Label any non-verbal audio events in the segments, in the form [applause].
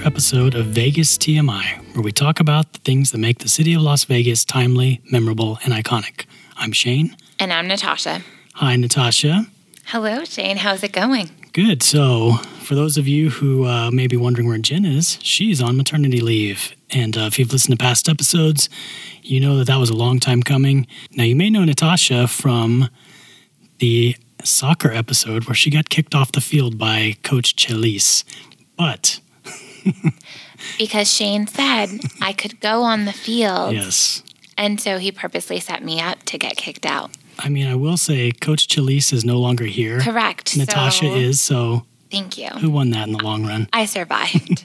another episode of Vegas TMI, where we talk about the things that make the city of Las Vegas timely, memorable, and iconic. I'm Shane. And I'm Natasha. Hi, Natasha. Hello, Shane. How's it going? Good. So, for those of you who uh, may be wondering where Jen is, she's on maternity leave. And uh, if you've listened to past episodes, you know that that was a long time coming. Now, you may know Natasha from the soccer episode where she got kicked off the field by Coach Chelis. But. [laughs] because Shane said I could go on the field. Yes. And so he purposely set me up to get kicked out. I mean, I will say Coach Chalise is no longer here. Correct. Natasha so, is, so. Thank you. Who won that in the long run? I survived.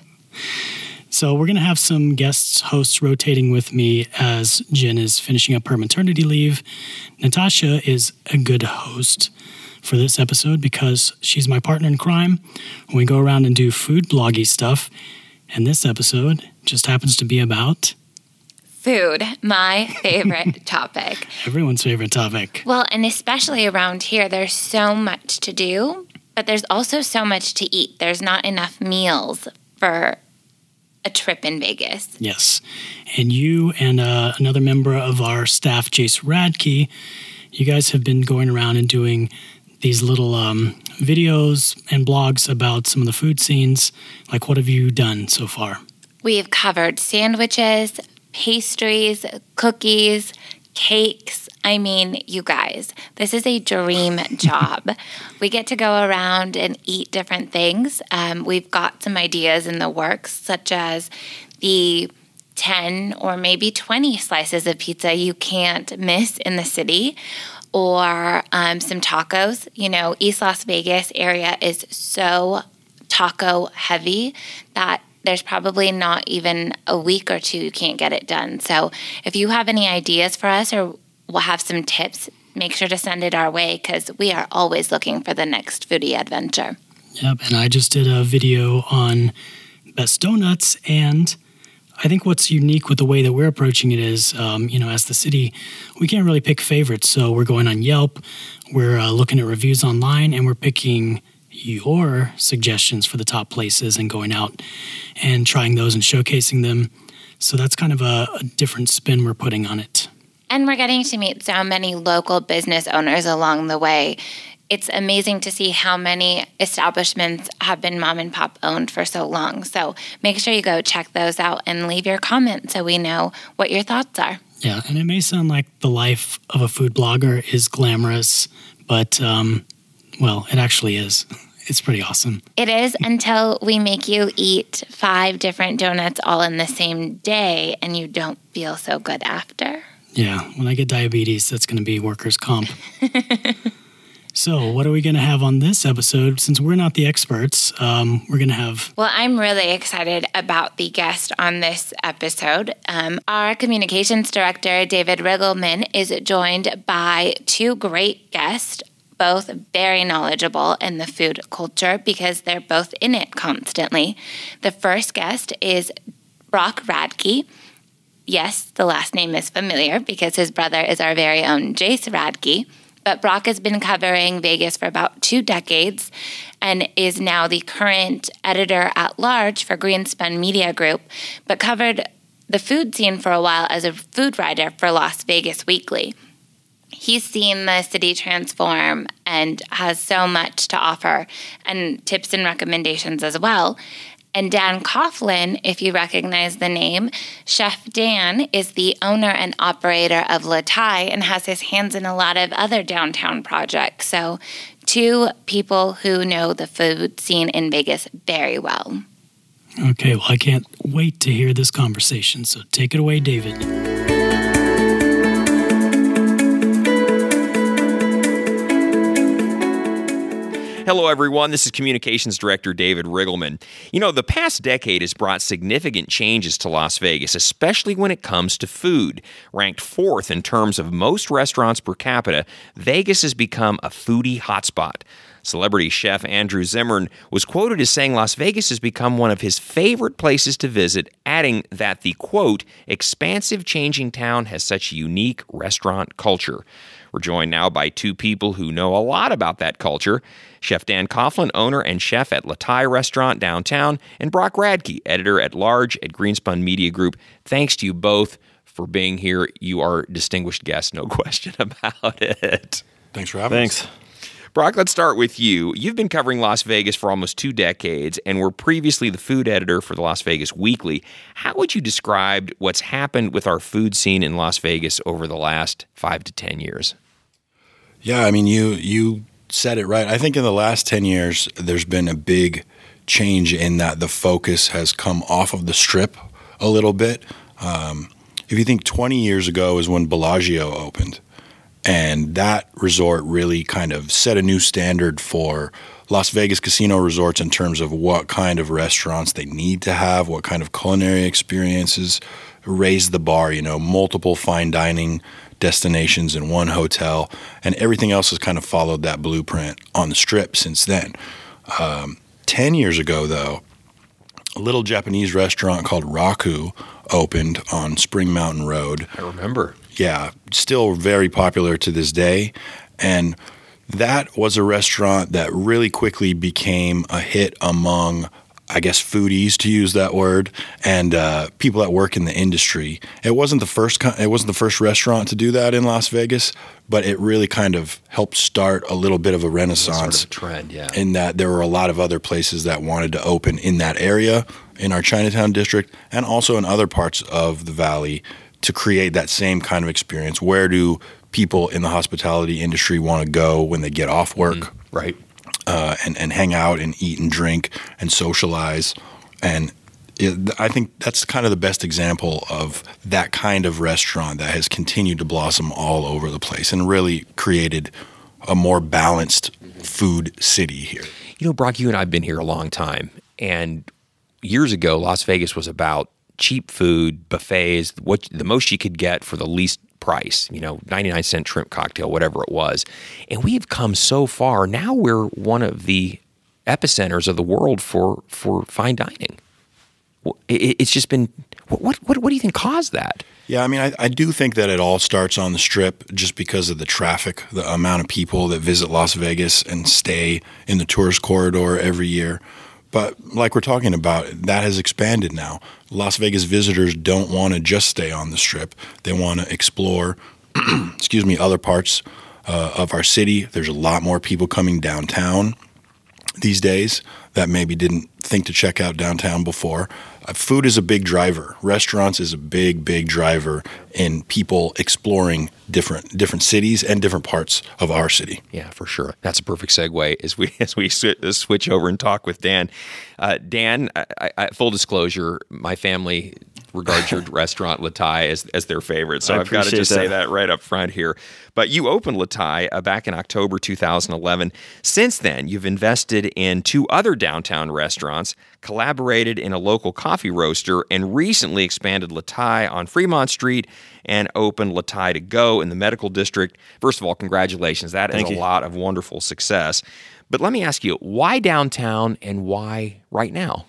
[laughs] so, we're going to have some guests, hosts rotating with me as Jen is finishing up her maternity leave. Natasha is a good host for this episode because she's my partner in crime. We go around and do food bloggy stuff. And this episode just happens to be about food, my favorite [laughs] topic. Everyone's favorite topic. Well, and especially around here, there's so much to do, but there's also so much to eat. There's not enough meals for a trip in Vegas. Yes. And you and uh, another member of our staff, Jace Radke, you guys have been going around and doing these little um, videos and blogs about some of the food scenes. Like, what have you done so far? We've covered sandwiches, pastries, cookies, cakes. I mean, you guys, this is a dream [laughs] job. we get to go around and eat different things. Um, we've got some ideas in the works, such as the 10 or maybe 20 slices of pizza you can't miss in the city or um, some tacos. You know, East Las Vegas area is so taco heavy that there's probably not even a week or two you can't get it done. So if you have any ideas for us or we'll have some tips, make sure to send it our way because we are always looking for the next foodie adventure. Yep, and I just did a video on best donuts and I think what's unique with the way that we're approaching it is, um, you know, as the city, we can't really pick favorites. So we're going on Yelp, we're uh, looking at reviews online, and we're picking your suggestions for the top places and going out and trying those and showcasing them. So that's kind of a, a different spin we're putting on it. And we're getting to meet so many local business owners along the way. It's amazing to see how many establishments have been mom and pop owned for so long. So make sure you go check those out and leave your comment so we know what your thoughts are. Yeah, and it may sound like the life of a food blogger is glamorous, but um, well, it actually is. [laughs] It's pretty awesome. It is until we make you eat five different donuts all in the same day and you don't feel so good after. Yeah, when I get diabetes, that's going to be workers' comp. [laughs] so, what are we going to have on this episode? Since we're not the experts, um, we're going to have. Well, I'm really excited about the guest on this episode. Um, our communications director, David Riggleman, is joined by two great guests both very knowledgeable in the food culture because they're both in it constantly. The first guest is Brock Radke. Yes, the last name is familiar because his brother is our very own Jace Radke. But Brock has been covering Vegas for about two decades and is now the current editor at large for Greenspun Media Group, but covered the food scene for a while as a food writer for Las Vegas Weekly he's seen the city transform and has so much to offer and tips and recommendations as well. And Dan Coughlin, if you recognize the name, Chef Dan is the owner and operator of Le Thai and has his hands in a lot of other downtown projects. So, two people who know the food scene in Vegas very well. Okay, well, I can't wait to hear this conversation. So, take it away, David. Hello, everyone. This is Communications Director David Riggleman. You know, the past decade has brought significant changes to Las Vegas, especially when it comes to food. Ranked fourth in terms of most restaurants per capita, Vegas has become a foodie hotspot. Celebrity chef Andrew Zimmern was quoted as saying Las Vegas has become one of his favorite places to visit, adding that the quote, expansive, changing town has such a unique restaurant culture. We're joined now by two people who know a lot about that culture Chef Dan Coughlin, owner and chef at Le Thai Restaurant downtown, and Brock Radke, editor at large at Greenspun Media Group. Thanks to you both for being here. You are distinguished guests, no [laughs] question about it. Thanks for having Thanks. us. Brock, let's start with you. You've been covering Las Vegas for almost two decades and were previously the food editor for the Las Vegas Weekly. How would you describe what's happened with our food scene in Las Vegas over the last five to 10 years? Yeah, I mean, you you said it right. I think in the last ten years, there's been a big change in that the focus has come off of the strip a little bit. Um, if you think 20 years ago is when Bellagio opened, and that resort really kind of set a new standard for Las Vegas casino resorts in terms of what kind of restaurants they need to have, what kind of culinary experiences, raise the bar, you know, multiple fine dining destinations in one hotel, and everything else has kind of followed that blueprint on the strip since then. Um, 10 years ago, though, a little Japanese restaurant called Raku opened on Spring Mountain Road I remember. Yeah, still very popular to this day. And that was a restaurant that really quickly became a hit among, I guess, foodies to use that word, and uh, people that work in the industry. It wasn't the first. It wasn't the first restaurant to do that in Las Vegas, but it really kind of helped start a little bit of a renaissance Sort of a trend, yeah. in that there were a lot of other places that wanted to open in that area in our Chinatown district and also in other parts of the valley to create that same kind of experience. Where do people in the hospitality industry want to go when they get off work Right. uh, and, and hang out and eat and drink and socialize? And it, I think that's kind of the best example of that kind of restaurant that has continued to blossom all over the place and really created a more balanced food city here. You know, Brock, you and I have been here a long time. And years ago, Las Vegas was about cheap food, buffets, what the most you could get for the least price, you know, 99 cent shrimp cocktail, whatever it was. And we've come so far. Now we're one of the epicenters of the world for, for fine dining. It's just been, what, what, what, do you think caused that? Yeah, I mean, I, I do think that it all starts on the strip just because of the traffic, the amount of people that visit Las Vegas and stay in the tourist corridor every year. But like we're talking about, that has expanded now. Las Vegas visitors don't want to just stay on the strip, they want to explore, [clears throat] excuse me, other parts uh, of our city. There's a lot more people coming downtown these days that maybe didn't think to check out downtown before. Uh, food is a big driver. Restaurants is a big, big driver in people exploring different different cities and different parts of our city. Yeah, for sure. That's a perfect segue as we [laughs] as we swi- switch over and talk with Dan. Uh, Dan, I, I, full disclosure, my family regards your [laughs] restaurant Le Thai as, as their favorite, so I I've got to just say that. that right up front here. But you opened Le Thai uh, back in October 2011. Since then, you've invested in two other downtown restaurants, collaborated in a local coffee roaster, and recently expanded Le Thai on Fremont Street and opened Le Thai to Go in the medical district. First of all, congratulations. That is Thank a you. lot of wonderful success. But let me ask you, why downtown and why right now?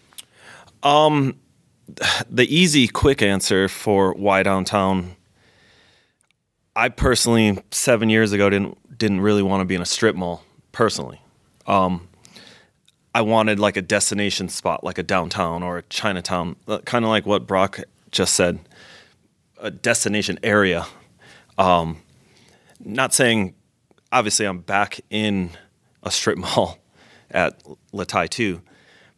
The easy, quick answer for why downtown. I personally, seven years ago, didn't didn't really want to be in a strip mall. Personally, um, I wanted like a destination spot, like a downtown or a Chinatown, kind of like what Brock just said, a destination area. Um, not saying, obviously, I'm back in a strip [laughs] mall at Le Thai too,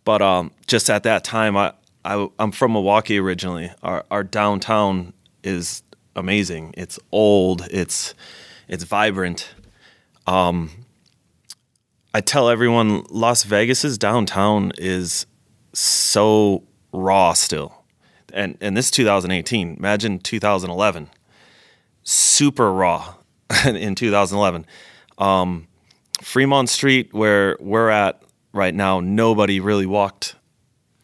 but um, just at that time, I, I I'm from Milwaukee originally. Our our downtown is amazing. It's old. It's it's vibrant. Um, I tell everyone Las Vegas's downtown is so raw still, and and this 2018. Imagine 2011, super raw [laughs] in 2011. Um, Fremont Street, where we're at right now, nobody really walked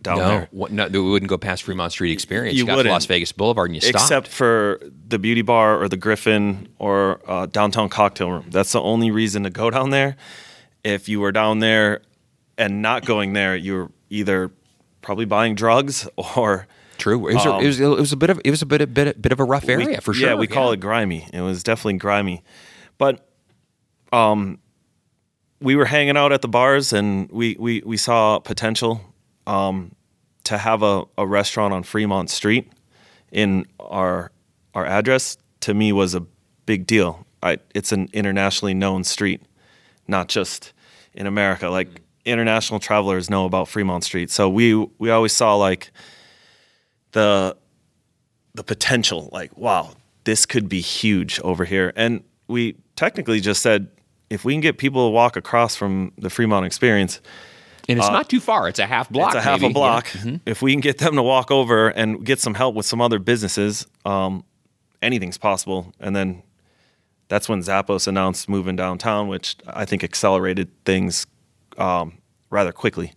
down No, there. what, no, we wouldn't go past Fremont Street Experience. You You, got to wouldn't. Las Vegas Boulevard and you stopped. except for the beauty bar or the Griffin or uh, downtown cocktail room. That's the only reason to go down there. if you were down there and not going there, you were either probably buying drugs or True. It was, a, it was, it was a bit of it was a bit of bit, bit of a rough area we, for sure. Yeah, we call it grimy. It was definitely grimy, but um, we were hanging out at the bars and we we we saw potential um to have a, a restaurant on Fremont Street in our our address. To me, was a big deal. I, it's an internationally known street, not just in America. Like mm-hmm. international travelers know about Fremont Street, so we we always saw like the the potential like wow this could be huge over here and we technically just said if we can get people to walk across from the fremont experience and it's not too far. It's a half block. it's a half maybe. a block Yeah. Mm-hmm. if we can get them to walk over and get some help with some other businesses um, anything's possible and then that's when zappos announced moving downtown which i think accelerated things um, rather quickly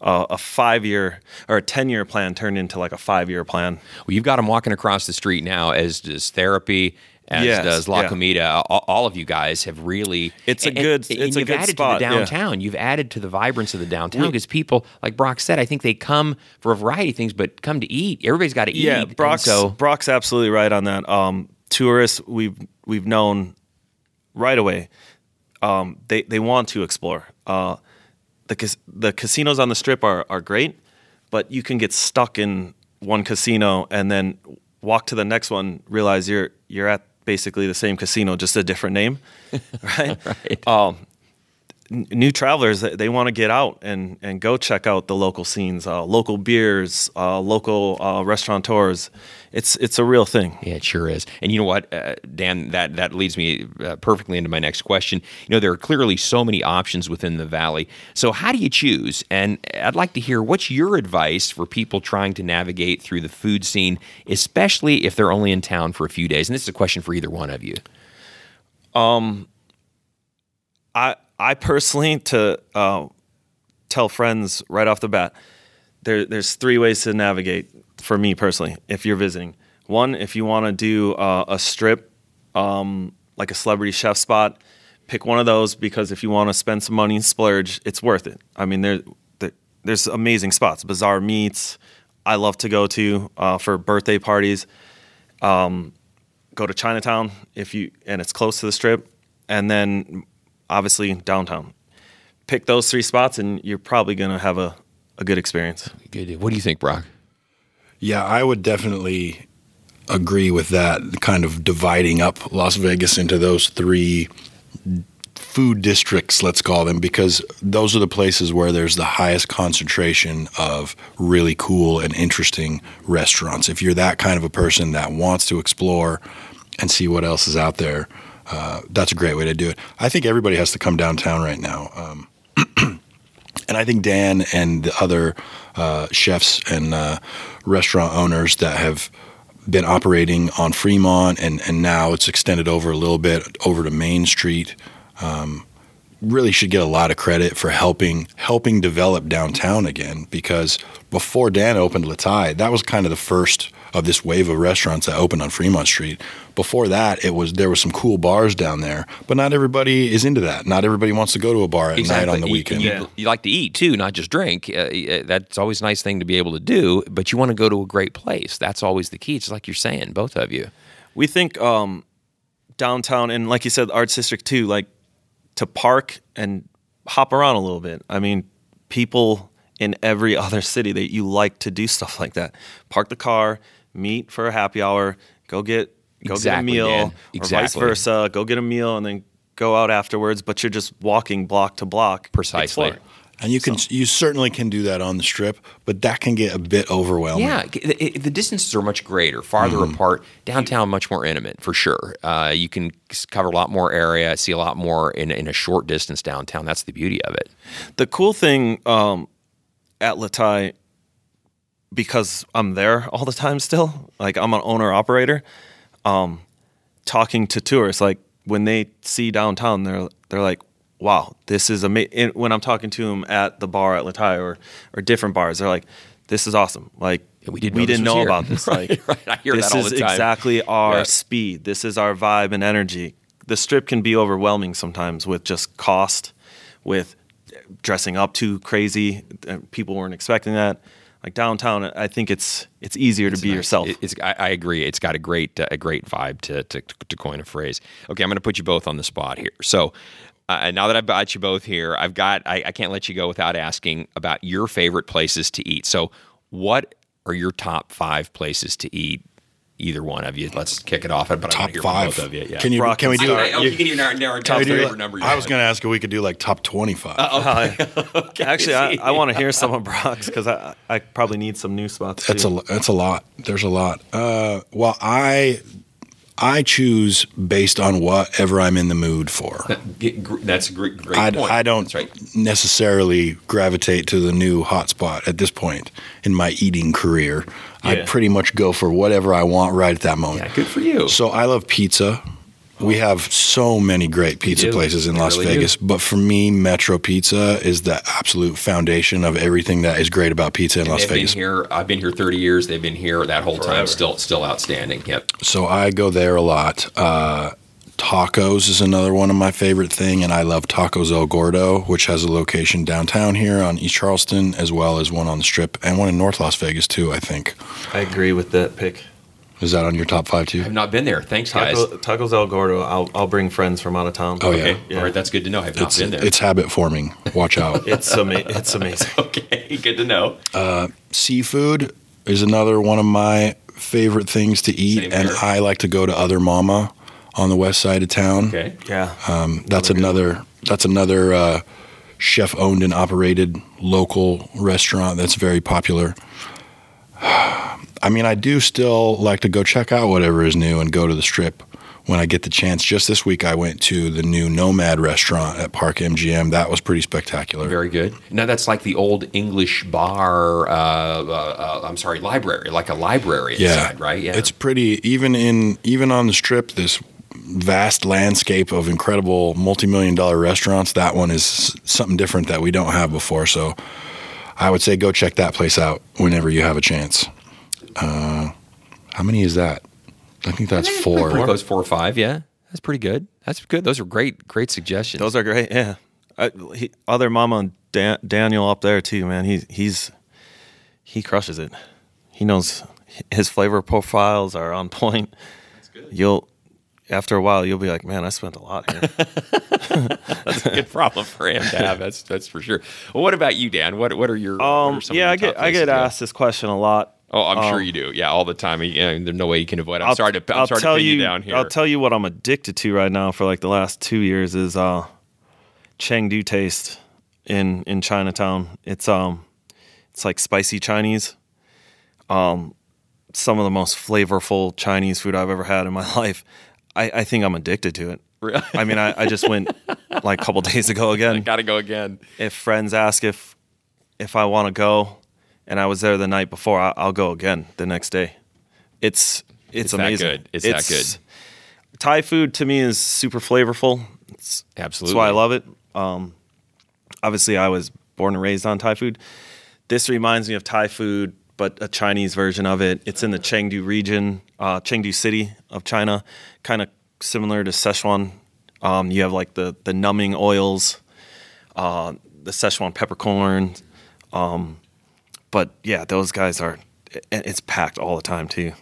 uh, a five year or a 10 year plan turned into like a five year plan Well, you've got them walking across the street now, as does therapy, as Yes, does La yeah. Comida. All, all of you guys have really. It's a and- good- and it's a you've good added spot, to the downtown. You've added to the vibrance of the downtown because people, like Brock said, I think they come for a variety of things, but come to eat. Everybody's got to eat. Yeah, and Brock's so Brock's absolutely right on that. Um, tourists we've we've known right away. Um, they they want to explore. Uh, the the casinos on the strip are are great, but you can get stuck in one casino and then walk to the next one, realize you're you're at basically the same casino, just a different name, [laughs] right? [laughs] Right. Um, new travelers they, they want to get out and, and go check out the local scenes, uh, local beers, uh, local uh, restaurateurs. It's it's a real thing. Yeah, it sure is. And you know what, uh, Dan, that, that leads me uh, perfectly into my next question. You know, there are clearly so many options within the valley. So, how do you choose? And I'd like to hear what's your advice for people trying to navigate through the food scene, especially if they're only in town for a few days? And this is a question for either one of you. Um, I I personally to uh, tell friends right off the bat, there there's three ways to navigate for me personally. If you're visiting, one, if you want to do uh, a strip, um, like a celebrity chef spot, pick one of those because if you want to spend some money and splurge, it's worth it. I mean, there, there there's amazing spots, Bazaar Meats. I love to go to uh, for birthday parties. Um, go to Chinatown if you and it's close to the strip, and then obviously downtown. Pick those three spots, and you're probably going to have a, a good experience. Good. What do you think, Brock? Yeah, I would definitely agree with that kind of dividing up Las Vegas into those three food districts, let's call them, because those are the places where there's the highest concentration of really cool and interesting restaurants. If you're that kind of a person that wants to explore and see what else is out there, uh, that's a great way to do it. I think everybody has to come downtown right now. Um, [clears throat] and I think Dan and the other uh, chefs and uh, restaurant owners that have been operating on Fremont and, and now it's extended over a little bit over to Main Street um, really should get a lot of credit for helping helping develop downtown again because before Dan opened Le Thai, that was kind of the first of this wave of restaurants that opened on Fremont Street. Before that, it was there were some cool bars down there, but not everybody is into that. Not everybody wants to go to a bar at night on the You- weekend. You, Yeah. you like to eat too, not just drink. Uh, uh, that's always a nice thing to be able to do, but you want to go to a great place. That's always the key. It's like you're saying, both of you. We think um, downtown, and like you said, the Arts District too, like to park and hop around a little bit. I mean, people in every [laughs] other city that you like to do stuff like that. Park the car, meet for a happy hour, go get go Exactly, get a meal, Dan. or vice versa. Go get a meal and then go out afterwards. But you're just walking block to block, Precisely. exploring. And you can you certainly can do that on the strip, but that can get a bit overwhelming. Yeah, the, the distances are much greater, farther Mm-hmm. apart. Downtown, much more intimate for sure. Uh, you can cover a lot more area, see a lot more in, in a short distance downtown. That's the beauty of it. The cool thing um, at Le Thai, because I'm there all the time still, like I'm an owner operator, um, talking to tourists, like when they see downtown, they're they're like, "Wow, this is amazing." When I'm talking to them at the bar at Le Thai or or different bars, they're like, "This is awesome!" Like Yeah, we didn't know we this didn't know about this. [laughs] Right, Like right. I hear this that all is the time. exactly our Yeah. speed. This is our vibe and energy. The strip can be overwhelming sometimes with just cost, with dressing up too crazy. Uh, People weren't expecting that. Like downtown, I think it's it's easier to be nice. yourself. It- It's, I, I agree. It's got a great uh, a great vibe to, to to coin a phrase. Okay, I'm going to put you both on the spot here. So uh, now that I've got you both here, I've got I, I can't let you go without asking about your favorite places to eat. So what are your top five places to eat? Either one of you. Let's kick it off. But I Top want to hear five. both of you. Yeah. Can you? Brock can we do? Scott. I, I, you can even narrow, narrow can we down do whatever number I was going to ask if we could do like top twenty-five. [laughs] Actually, I, I want to hear some of Brock's because I I probably need some new spots. That's too. a that's a lot. There's a lot. Uh, well, I I choose based on whatever I'm in the mood for. That's a great, great I, point. I don't right. necessarily gravitate to the new hotspot at this point in my eating career. I pretty much go for whatever I want right at that moment. Yeah, good for you. So I love pizza. We have so many great pizza places in We Las really do. Vegas, but for me, Metro Pizza is the absolute foundation of everything that is great about pizza in Las They've been Vegas. here. I've been here 30 years. They've been here that whole time. Still, still outstanding. Yep. So I go there a lot. Uh, tacos is another one of my favorite thing, and I love Tacos El Gordo, which has a location downtown here on East Charleston, as well as one on the Strip and one in North Las Vegas too. I think I agree with that pick. Is that on your top five too? I've not been there. Thanks, guys. Taco, Tacos El Gordo. I'll I'll bring friends from out of town. Oh, yeah. Okay. Yeah. All right. That's good to know. I've not It's been there. it's habit forming. Watch out. [laughs] It's ama- It's amazing. [laughs] okay. Good to know. Uh, Seafood is another one of my favorite things to eat, Same and here. I like to go to Other Mama on the west side of town. Okay. Yeah. Um, that's another that's another uh, chef owned and operated local restaurant that's very popular. [sighs] I mean, I do still like to go check out whatever is new and go to the strip when I get the chance. Just this week, I went to the new Nomad restaurant at Park MGM. That was pretty spectacular. Very good. Now that's like the old English bar. Uh, uh, uh, I'm sorry, library, like a library yeah, inside, right? Yeah. It's pretty even in even on the strip. This vast landscape of incredible multi-million dollar restaurants. That one is something different that we don't have before. So I would say go check that place out whenever you have a chance. Uh, how many is that? I think that's four. Pretty close, four or five. Yeah, that's pretty good. That's good. Those are great, great suggestions. Those are great. Yeah. I, he, other mama and Dan, Daniel up there too, man. He's he's he crushes it. He knows his flavor profiles are on point. You'll after a while you'll be like, man, I spent a lot here. [laughs] that's a good problem for him to have. That's that's for sure. Well, what about you, Dan? What what are your what Um, are some yeah, your I get I get places to go? asked this question a lot. Oh, I'm sure Um, you do. Yeah, all the time. You know, there's no way you can avoid. it. I'm I'll- sorry to. I'm I'll sorry tell to you, you down here. I'll tell you what I'm addicted to right now for like the last two years is uh, Chengdu Taste in in Chinatown. It's um, it's like spicy Chinese. Um, some of the most flavorful Chinese food I've ever had in my [laughs] life. I, I think I'm addicted to it. Really? I mean, I, I just went like a couple [laughs] days ago again. Got to go again. if friends ask if if I want to go, and I was there the night before, I, I'll go again the next day. It's it's, It's that amazing. good. It's that good. Thai food to me is super flavorful. It's, Absolutely. That's why I love it. Um, obviously, I was born and raised on Thai food. This reminds me of Thai food, but a Chinese version of it. It's in the Chengdu region, uh, Chengdu city of China, kind of similar to Szechuan. Um, you have like the the numbing oils, uh, the Szechuan peppercorn. Um, but yeah, those guys are. and It's packed all the time too.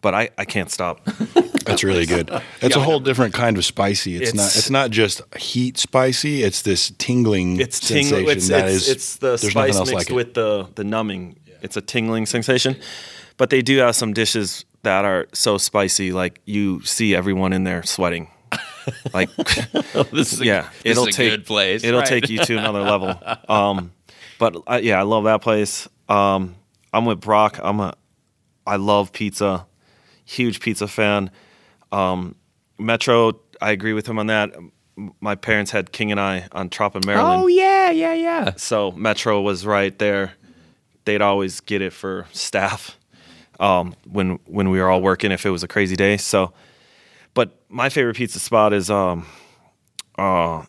But I, I can't stop. [laughs] That's really good. It's a whole different kind of spicy. It's, not. It's- It's not just heat spicy. It's this tingling it's tingling. It's, that it's, is- it's the spice mixed like with the the numbing. It's a tingling sensation. But they do have some dishes that are so spicy, like you see everyone in there sweating. Like, [laughs] This is a, yeah, this it'll is a take good place. It'll right? take you to another level. [laughs] Um, but uh, yeah, I love that place. Um, I'm with Brock. I'm a. I love pizza. Huge pizza fan. Um, Metro. I agree with him on that. My parents had King and I on Trop in Maryland. Oh yeah, yeah, yeah. So Metro was right there. They'd always get it for staff um, when when we were all working if it was a crazy day. So, but my favorite pizza spot is um, uh,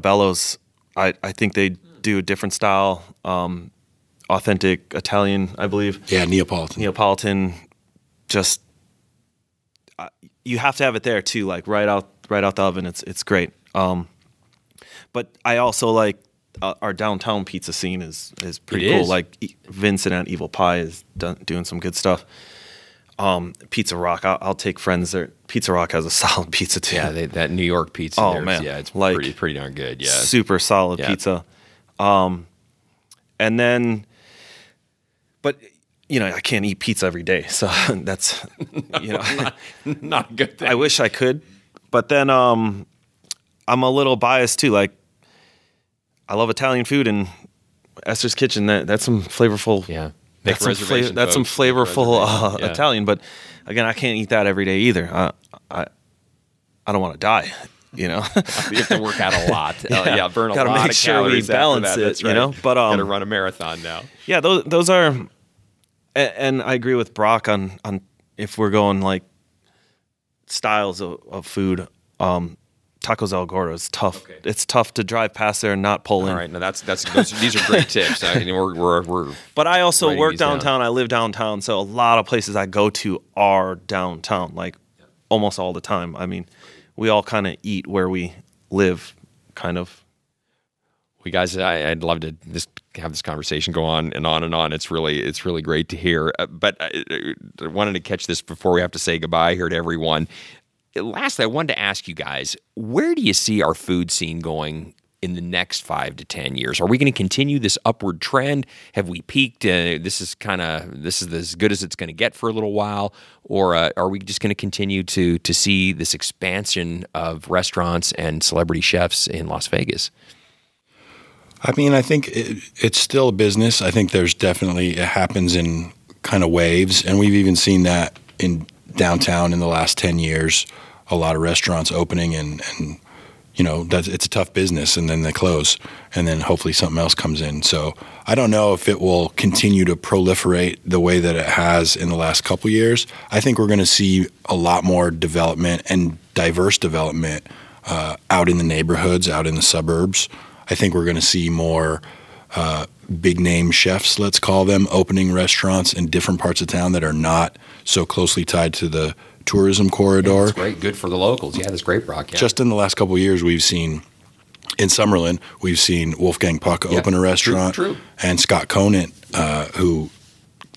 Bellows. I I think they do a different style, um, authentic Italian, I believe. yeah, Neapolitan. Neapolitan, just uh, you have to have it there too, like right out right out the oven. It's it's great. Um, but I also like uh, our downtown pizza scene is is pretty It cool. is. Like E- Vincent at Evel Pie is done, doing some good stuff. Um, Pizza Rock, I'll, I'll take friends there. Pizza Rock has a [laughs] solid pizza too. Yeah, they, that New York pizza. Oh, there, man. yeah, it's Like, pretty pretty darn good. Yeah, super solid Yeah. pizza. Um, and then, but you know, I can't eat pizza every day, so [laughs] that's you know, [laughs] not a good thing. [laughs] I wish I could, but then um, I'm a little biased too. Like, I love Italian food and Esther's Kitchen. That that's some flavorful. yeah, Make That's some, fla- that's some flavorful uh. Yeah. Italian, but again, I can't eat that every day either. I I, I don't want to die, you know. [laughs] you have to work out a lot. [laughs] yeah, Yeah. yeah burn a Gotta lot make of sure we balance that. it, That's you know? But, um, got to run a marathon now. yeah, those those are, and I agree with Brock on on if we're going like styles of, of food. Um, Tacos El Gordo is tough. Okay. It's tough to drive past there and not pull in. All right, no, that's that's those, these are great tips. I mean, we're, we're, we're But I also work these down. downtown. I live downtown, so a lot of places I go to are downtown, like almost all the time. I mean, we all kind of eat where we live, kind of. we guys. I, I'd love to just have this conversation go on and on and on. It's really it's really great to hear. Uh, but I, I wanted to catch this before we have to say goodbye here to everyone. Lastly, I wanted to ask you guys, where do you see our food scene going in the next five to ten years? Are we going to continue this upward trend? Have we peaked? Uh, this is kind of this is as good as it's going to get for a little while, or uh, are we just going to continue to to see this expansion of restaurants and celebrity chefs in Las Vegas? I mean, I think it, it's still a business. I think there's definitely it happens in kind of waves, and we've even seen that in downtown in the last ten years. A lot of restaurants opening, and and you know it's a tough business, and then they close, and then hopefully something else comes in. So I don't know if it will continue to proliferate the way that it has in the last couple years. I think we're going to see a lot more development and diverse development uh, out in the neighborhoods, out in the suburbs. I think we're going to see more uh, big name chefs, let's call them, opening restaurants in different parts of town that are not so closely tied to the tourism corridor. That's great. Good for the locals. Yeah, that's great, Brock. Yeah. Just in the last couple of years, we've seen in Summerlin, we've seen Wolfgang Puck Yeah, open a restaurant, true, true. and Scott Conant, uh, who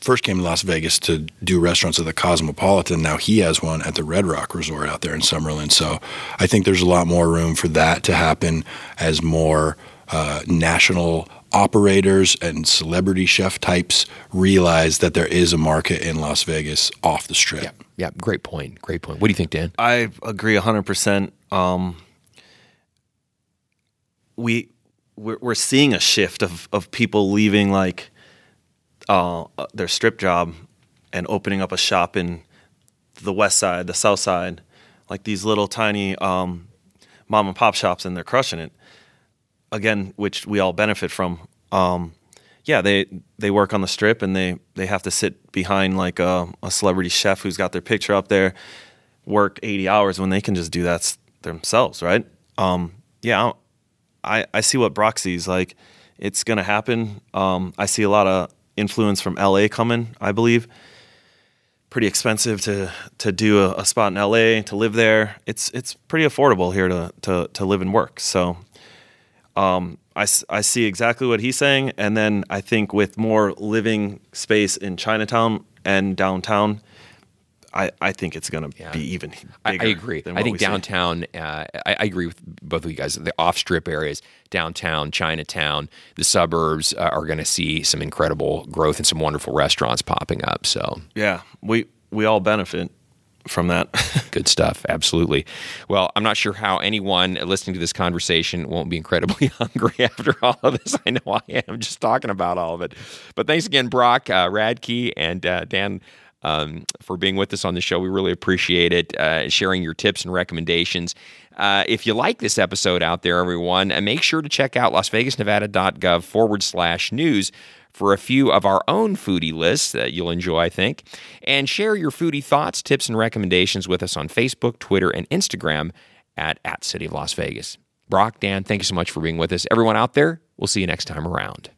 first came to Las Vegas to do restaurants at the Cosmopolitan. Now he has one at the Red Rock Resort out there in Summerlin. So I think there's a lot more room for that to happen as more uh, national operators and celebrity chef types realize that there is a market in Las Vegas off the strip. yeah, yeah, great point. Great point. What do you think, Dan? I agree hundred percent. Um, we we're, we're seeing a shift of of people leaving like uh, their strip job and opening up a shop in the west side, the south side, like these little tiny um, mom and pop shops, and they're crushing it. Again, which we all benefit from. Um, yeah, they they work on the strip and they they have to sit behind like a, a celebrity chef who's got their picture up there, work eighty hours when they can just do that themselves, right? Um, yeah, I I see what Brock sees. Like it's gonna happen. Um, I see a lot of influence from LA coming. I believe pretty expensive to to do a, a spot in LA to live there. It's it's pretty affordable here to to to live and work. So um, I, I see exactly what he's saying, and then I think with more living space in Chinatown and downtown, I, I think it's going to Yeah. be even I, bigger. I agree. I think downtown. Uh, I, I agree with both of you guys. The off strip areas, downtown, Chinatown, the suburbs uh, are going to see some incredible growth and some wonderful restaurants popping up. So Yeah, we we all benefit from that. [laughs] good stuff. Absolutely. Well, I'm not sure how anyone listening to this conversation won't be incredibly [laughs] hungry after all of this. I know I am just talking about all of it. But thanks again, Brock, uh, Radke, and uh, Dan. Um, for being with us on the show. We really appreciate it, uh, sharing your tips and recommendations. Uh, if you like this episode out there, everyone, uh, make sure to check out lasvegasnevada.gov forward slash news for a few of our own foodie lists that you'll enjoy, I think. And share your foodie thoughts, tips, and recommendations with us on Facebook, Twitter, and Instagram at, at City of Las Vegas. Brock, Dan, thank you so much for being with us. Everyone out there, we'll see you next time around.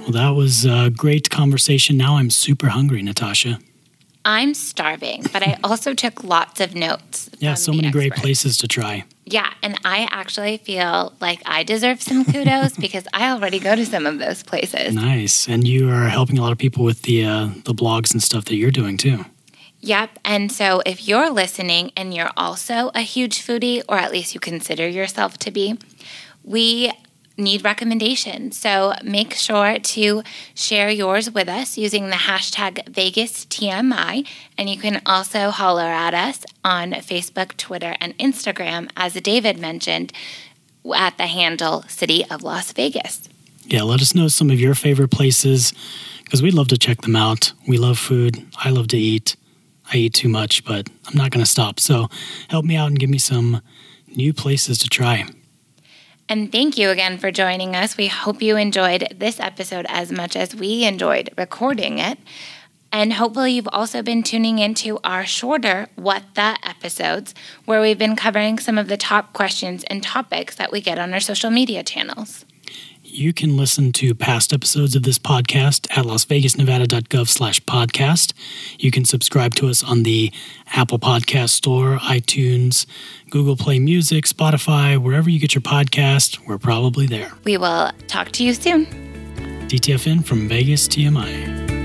Well, that was a great conversation. Now I'm super hungry, Natasha. I'm starving, but I also took lots of notes. [laughs] Yeah, so many great places to try. Yeah, and I actually feel like I deserve some kudos [laughs] because I already go to some of those places. Nice, and you are helping a lot of people with the uh, the blogs and stuff that you're doing too. Yep. And so if you're listening and you're also a huge foodie, or at least you consider yourself to be, we need recommendations. So make sure to share yours with us using the hashtag VegasTMI. And you can also holler at us on Facebook, Twitter, and Instagram, as David mentioned, at the handle City of Las Vegas. Yeah, let us know some of your favorite places because we'd love to check them out. We love food. I love to eat. I eat too much, but I'm not going to stop. So help me out and give me some new places to try. And thank you again for joining us. We hope you enjoyed this episode as much as we enjoyed recording it. And hopefully, you've also been tuning into our shorter What the episodes, where we've been covering some of the top questions and topics that we get on our social media channels. You can listen to past episodes of this podcast at lasvegasnevada.gov slash podcast. You can subscribe to us on the Apple Podcast Store, iTunes, Google Play Music, Spotify, wherever you get your podcast, we're probably there. We will talk to you soon. DTFN from Vegas TMI.